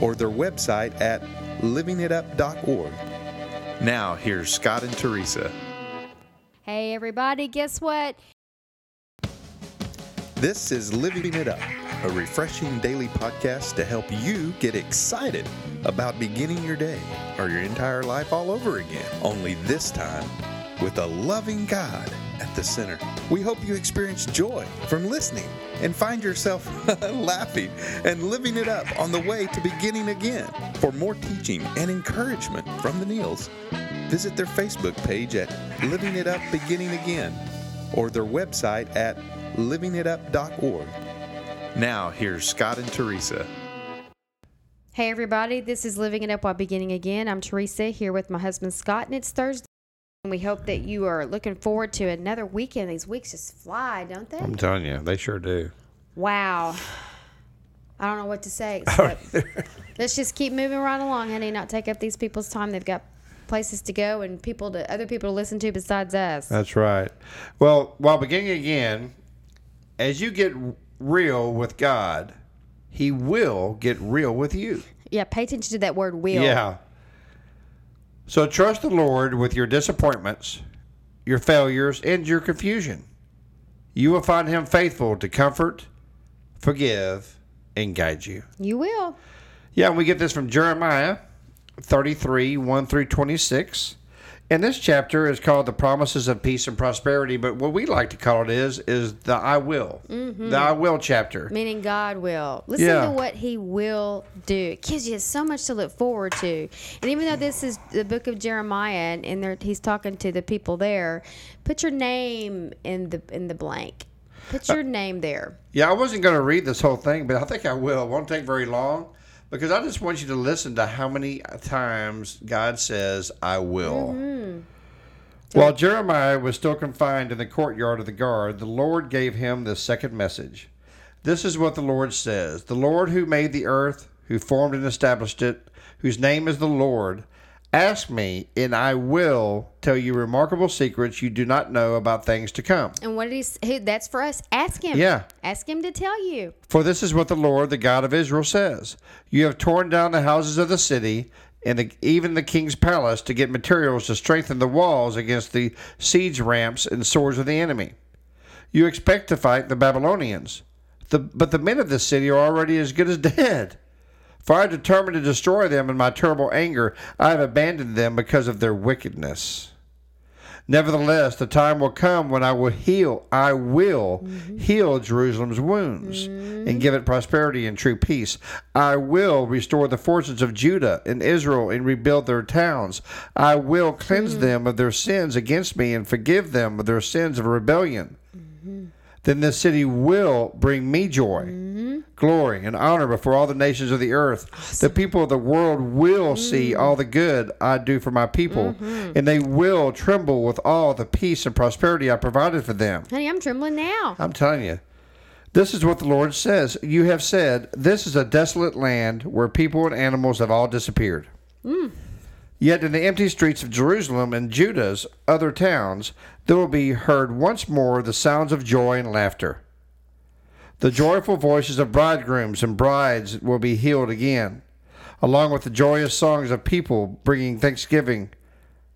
or their website at livingitup.org. Now, here's Scott and Teresa. Hey, everybody, guess what? This is Living It Up, a refreshing daily podcast to help you get excited about beginning your day or your entire life all over again. Only this time with a loving God at the center. We hope you experience joy from listening and find yourself laughing and living it up on the way to beginning again. For more teaching and encouragement from the Neils, visit their Facebook page at Living It Up Beginning Again or their website at livingitup.org. Now, here's Scott and Teresa. Hey, everybody, this is Living It Up While Beginning Again. I'm Teresa here with my husband Scott, and it's Thursday. And we hope that you are looking forward to another weekend. These weeks just fly, don't they? I'm telling you, they sure do. Wow. I don't know what to say. Let's just keep moving right along, honey. Not take up these people's time. They've got places to go and people to other people to listen to besides us. That's right. Well, while beginning again, as you get real with God, He will get real with you. Yeah, pay attention to that word "will." Yeah. So trust the Lord with your disappointments, your failures, and your confusion. You will find Him faithful to comfort, forgive, and guide you. You will. Yeah, and we get this from Jeremiah 33 1 through 26. And this chapter is called the promises of peace and prosperity, but what we like to call it is is the I will, the I will chapter. Meaning God will. Listen Yeah. to what He will do. It gives you so much to look forward to. And even though this is the book of Jeremiah and, there, he's talking to the people there, put your name in the in the blank. Put Uh, your name there. Yeah, I wasn't going to read this whole thing, but I think I will. It won't take very long because I just want you to listen to how many times God says, I will. Mm-hmm. While Jeremiah was still confined in the courtyard of the guard, the Lord gave him this second message. This is what the Lord says The Lord who made the earth, who formed and established it, whose name is the Lord, ask me, and I will tell you remarkable secrets you do not know about things to come. And what did he? that's for us. Ask him. Yeah. Ask him to tell you. For this is what the Lord, the God of Israel, says You have torn down the houses of the city and the, even the king's palace to get materials to strengthen the walls against the siege ramps and swords of the enemy. You expect to fight the Babylonians, the, but the men of this city are already as good as dead. For I determined to destroy them in my terrible anger. I have abandoned them because of their wickedness. Nevertheless, the time will come when I will heal, I will mm-hmm. heal Jerusalem's wounds and give it prosperity and true peace. I will restore the forces of Judah and Israel and rebuild their towns. I will cleanse mm-hmm. them of their sins against me and forgive them of their sins of rebellion. Mm-hmm. Then this city will bring me joy, glory, and honor before all the nations of the earth. The people of the world will mm. see all the good I do for my people, mm-hmm. and they will tremble with all the peace and prosperity I provided for them. Honey, I'm trembling now. I'm telling you. This is what the Lord says. You have said, This is a desolate land where people and animals have all disappeared. Mm. Yet in the empty streets of Jerusalem and Judah's other towns, there will be heard once more the sounds of joy and laughter. The joyful voices of bridegrooms and brides will be healed again, along with the joyous songs of people bringing thanksgiving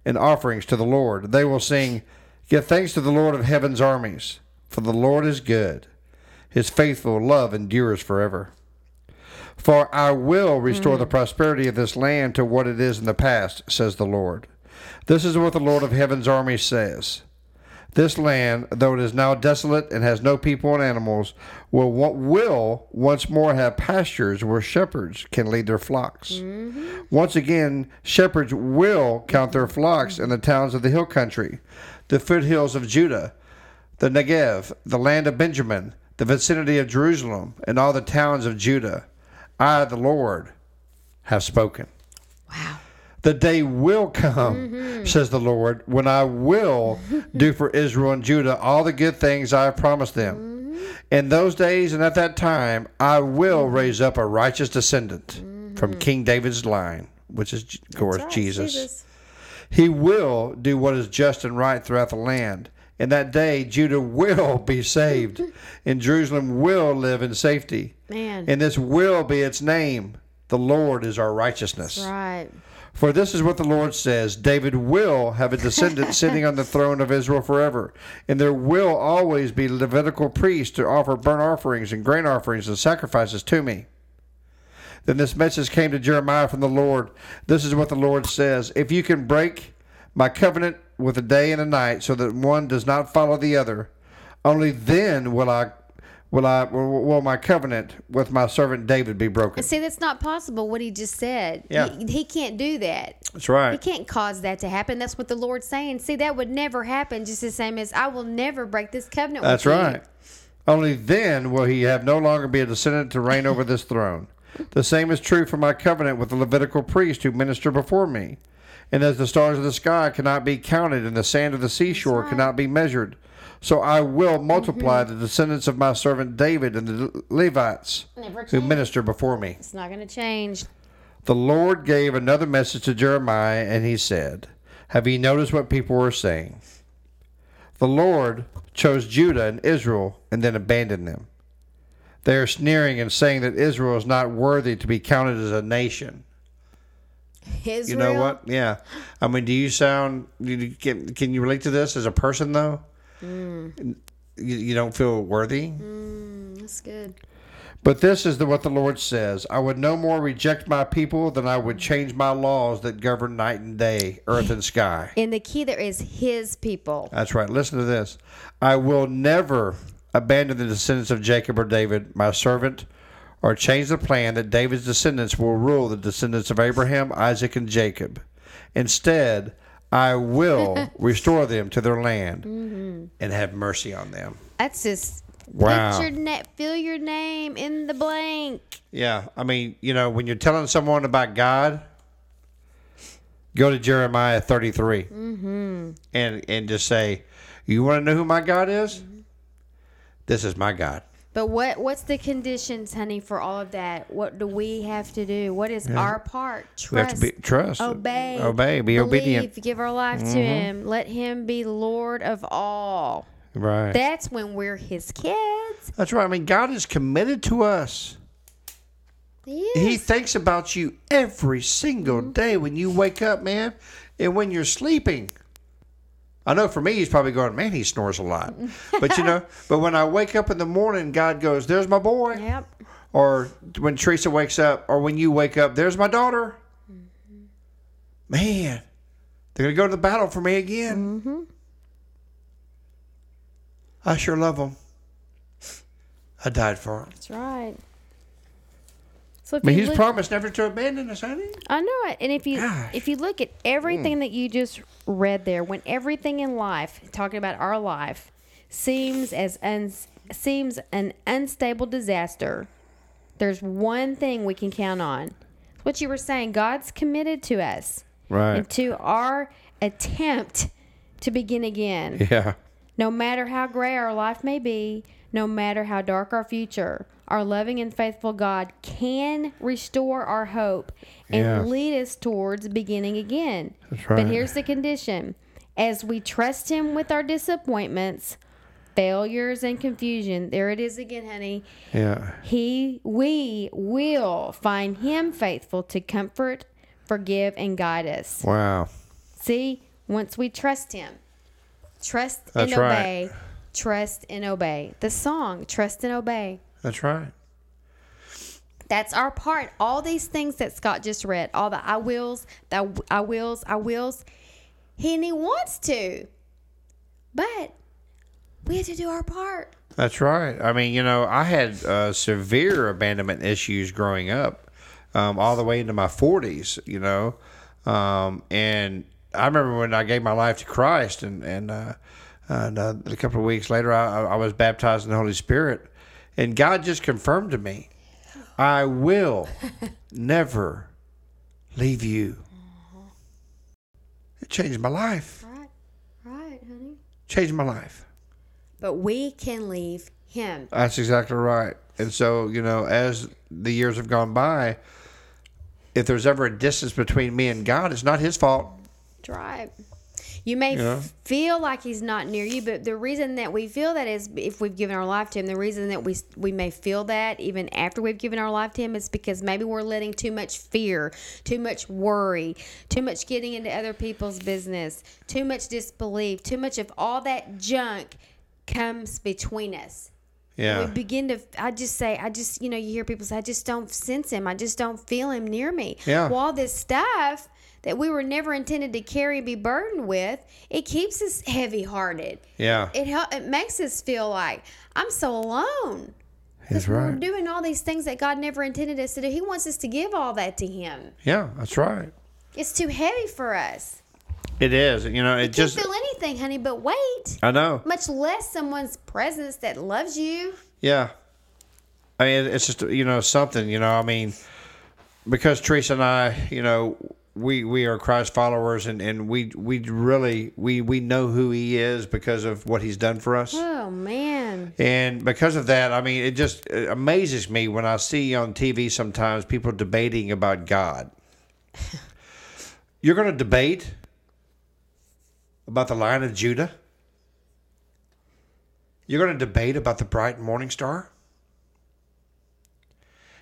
and offerings to the Lord. They will sing, Give thanks to the Lord of heaven's armies, for the Lord is good. His faithful love endures forever. For I will restore the mm-hmm. prosperity of this land to what it is in the past, says the Lord. This is what the Lord of heaven's armies says. This land, though it is now desolate and has no people and animals, will, will once more have pastures where shepherds can lead their flocks. Mm-hmm. Once again, shepherds will count their flocks in the towns of the hill country, the foothills of Judah, the Negev, the land of Benjamin, the vicinity of Jerusalem, and all the towns of Judah. I, the Lord, have spoken. Wow. The day will come, Mm-hmm. says the Lord, when I will do for Israel and Judah all the good things I have promised them. Mm-hmm. In those days and at that time, I will raise up a righteous descendant from King David's line, which is, of course, Mm-hmm. Right, Jesus. He will do what is just and right throughout the land. In that day, Judah will be saved, and Jerusalem will live in safety. Man. And this will be its name. The Lord is our righteousness. Right. For this is what the Lord says David will have a descendant sitting on the throne of Israel forever, and there will always be Levitical priests to offer burnt offerings and grain offerings and sacrifices to me. Then this message came to Jeremiah from the Lord. This is what the Lord says If you can break my covenant with a day and a night so that one does not follow the other, only then will I. Will I will will my covenant with my servant David be broken? See, that's not possible. What he just said. Yeah. He, he can't do that. That's right. He can't cause that to happen. That's what the Lord's saying. See, that would never happen. Just the same as I will never break this covenant. That's with you. right. Only then will he have no longer be a descendant to reign over this throne. The same is true for my covenant with the Levitical priests who minister before me. And as the stars of the sky cannot be counted and the sand of the seashore right. cannot be measured, so I will multiply mm-hmm. the descendants of my servant David and the Levites who minister before me. It's not going to change. The Lord gave another message to Jeremiah, and he said, Have you noticed what people were saying? The Lord chose Judah and Israel and then abandoned them. They are sneering and saying that Israel is not worthy to be counted as a nation. Israel. You know what? Yeah. I mean, do you sound, you- you- can, can you relate to this as a person, though? Mm. You, you don't feel worthy? Mm, that's good. But this is the, what the Lord says I would no more reject my people than I would change my laws that govern night and day, earth and sky. And the key there is his people. That's right. Listen to this. I will never abandon the descendants of Jacob or David, my servant, or change the plan that David's descendants will rule the descendants of Abraham, Isaac, and Jacob. Instead, I will restore them to their land mm-hmm. And have mercy on them. That's just Wow. put your na- fill your name in the blank. Yeah, I mean, you know, when you're telling someone about God, go to Jeremiah 33 Mm-hmm. and and just say, "You want to know who my God is? Mm-hmm. This is my God." But what what's the conditions, honey, for all of that? What do we have to do? What is our part? We have Trust. to be trust, obey, obey, be believe, obedient. Mm-hmm. Give our life to Him. Let Him be Lord of all. Right. That's when we're His kids. That's right. I mean, God is committed to us. He He thinks about you every single Mm-hmm. day when you wake up, man, and when you're sleeping. I know for me, he's probably going, man, he snores a lot. But you know, but when I wake up in the morning, God goes, there's my boy. Yep. Or when Teresa wakes up, or when you wake up, there's my daughter. Man, they're going to go to the battle for me again. Mm-hmm. I sure love them. I died for them. That's right. So But he's look- promised never to abandon us, honey. I know it. And if you Gosh. if you look at everything mm. that you just read there, when everything in life, talking about our life, seems as un, seems an unstable disaster, there's one thing we can count on. What you were saying, God's committed to us Right. and to our attempt to begin again. Yeah. No matter how gray our life may be, no matter how dark our future, our loving and faithful God can restore our hope and Yeah. lead us towards beginning again. That's But here's the condition as we trust Him with our disappointments, failures, and confusion, there it is again, honey. Yeah. He, we will find Him faithful to comfort, forgive, and guide us. Wow. See, once we trust Him, trust and That's right. obey, trust and obey. The song, trust and obey. That's right. That's our part. All these things that Scott just read, all the I wills, the I wills, I wills, he and he wants to, but we have to do our part. That's right. I mean, you know, I had uh, severe abandonment issues growing up, um, all the way into my 40s, you know. Um, and I remember when I gave my life to Christ, and, and, uh, and uh, a couple of weeks later, I, I was baptized in the Holy Spirit. And God just confirmed to me, I will never leave you It changed my life. Right. Right, honey. Changed my life. But we can leave him. That's exactly right. And so, you know, as the years have gone by, if there's ever a distance between me and God, it's not his fault. That's right. You may Yeah. feel like he's not near you, but the reason that we feel that is if we've given our life to him. The reason that we we may feel that even after we've given our life to him is because maybe we're letting too much fear, too much worry, too much getting into other people's business, too much disbelief, too much of all that junk comes between us. Yeah. We begin to, I just say, I just, you know, you hear people say, I just don't sense him. I just don't feel him near me. Yeah. Well, all this stuff that we were never intended to carry and be burdened with, it keeps us heavy hearted. Yeah. It hel- it makes us feel like I'm so alone. That's We're doing all these things that God never intended us to do. He wants us to give all that to Him. Yeah, that's right. It's too heavy for us. It is. You know, it Just just feel anything, honey, but wait. I know. Much less someone's presence that loves you. Yeah. I mean, it's just you know something. You know, I mean, because Teresa and I, you know, we we are Christ followers, and and we we really we we know who He is because of what He's done for us. Oh man. And because of that, I mean, it just it amazes me when I see on TV sometimes people debating about God. You're going to debate about the Lion of Judah? You're going to debate about the bright morning star?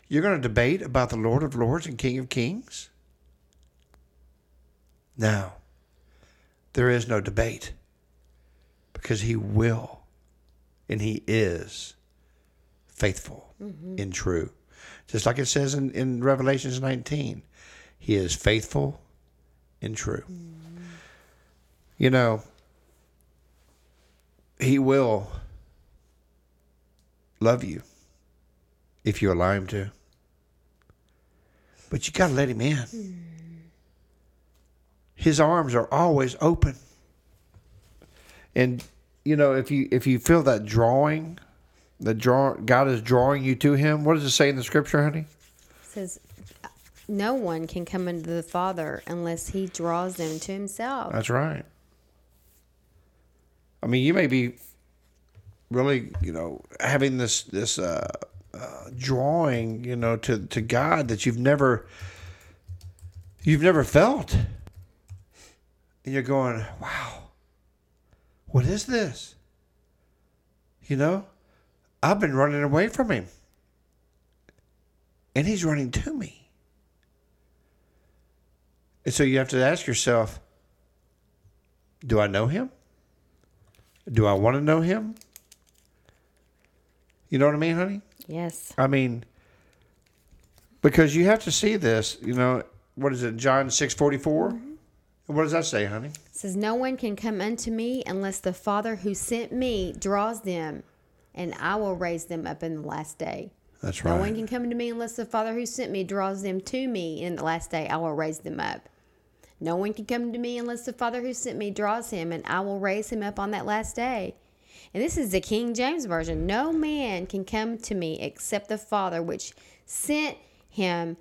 You're going to debate about the Lord of Lords and King of Kings? No, there is no debate because he will and he is faithful mm-hmm. and true. Just like it says in, in Revelations 19, he is faithful and true. Mm-hmm. You know, he will love you if you allow him to. But you got to let him in. Mm. His arms are always open. And you know, if you if you feel that drawing, the draw God is drawing you to him, what does it say in the scripture, honey? It says no one can come into the Father unless he draws them to himself. That's right. I mean, you may be really, you know, having this this uh, uh, drawing, you know, to to God that you've never you've never felt, and you're going, "Wow, what is this?" You know, I've been running away from Him, and He's running to me. And so you have to ask yourself, do I know him? Do I want to know him? You know what I mean, honey? yes. I mean, because you have to see this, you know, what is it, John six forty four? What does that say, honey? It says no one can come unto me unless the Father who sent me draws them, and I will raise them up in the last day. That's right. No one can come to me unless the Father who sent me draws them to me. In the last day, I will raise them up. No one can come to me unless the Father who sent me draws him, and I will raise him up on that last day. And this is the King James Version. No man can come to me except the Father which sent him,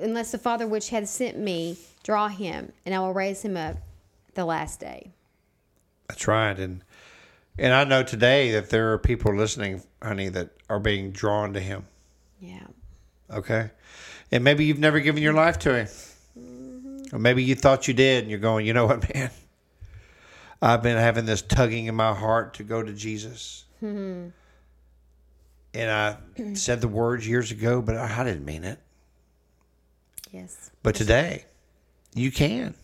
unless the Father which had sent me draw him, and I will raise him up the last day. That's right, and and I know today that there are people listening, honey, that are being drawn to him. Yeah. Okay, and maybe you've never given your life to him, or maybe you thought you did, and you're going, you know what, man? I've been having this tugging in my heart to go to Jesus, Hmm. and I said the words years ago, but I didn't mean it. Yes. But today, you can.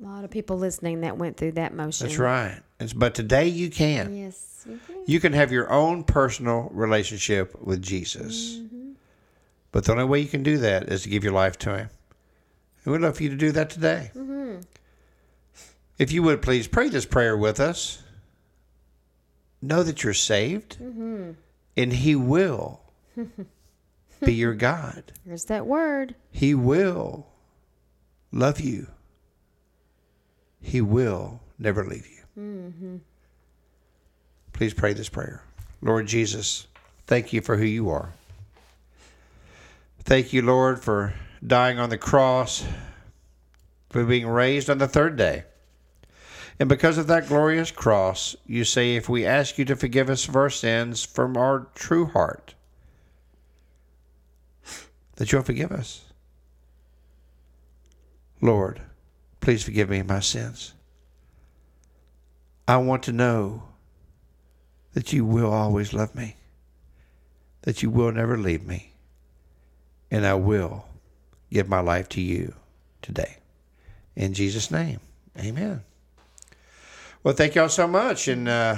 A lot of people listening that went through that motion. That's right. It's, but today you can. Yes. you can. You can have your own personal relationship with Jesus. Mm-hmm. But the only way you can do that is to give your life to Him. And we'd love for you to do that today. Mm-hmm. If you would please pray this prayer with us. Know that you're saved, mm-hmm. and He will be your God. Here's that word. He will love you. He will never leave you. Mm-hmm. Please pray this prayer. Lord Jesus, thank you for who you are. Thank you, Lord, for dying on the cross, for being raised on the third day. And because of that glorious cross, you say, if we ask you to forgive us of our sins from our true heart, that you'll forgive us. Lord, please forgive me my sins. I want to know that you will always love me, that you will never leave me, and I will give my life to you today. In Jesus' name, amen. Well, thank y'all so much. And uh,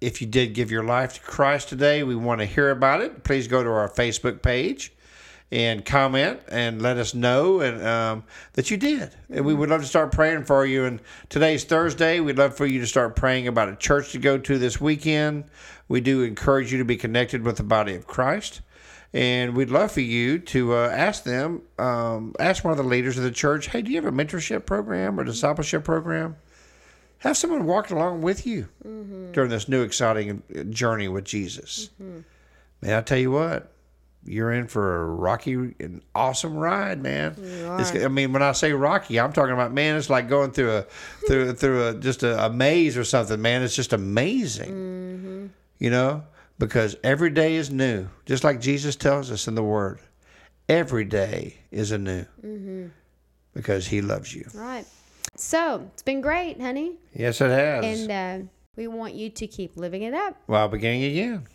if you did give your life to Christ today, we want to hear about it. Please go to our Facebook page and comment and let us know and um, that you did. And we would love to start praying for you. And today's Thursday. We'd love for you to start praying about a church to go to this weekend. We do encourage you to be connected with the body of Christ. And we'd love for you to uh, ask them, um, ask one of the leaders of the church, hey, do you have a mentorship program or discipleship program? Have someone walk along with you during this new exciting journey with Jesus. Man, I tell you what, you're in for a rocky and awesome ride, man. It's, I mean, when I say rocky, I'm talking about man. It's like going through a through through a just a, a maze or something, man. It's just amazing, you know, because every day is new, just like Jesus tells us in the Word. Every day is a new, because He loves you. Right. So it's been great, honey. Yes, it has. And uh, we want you to keep living it up. While beginning again.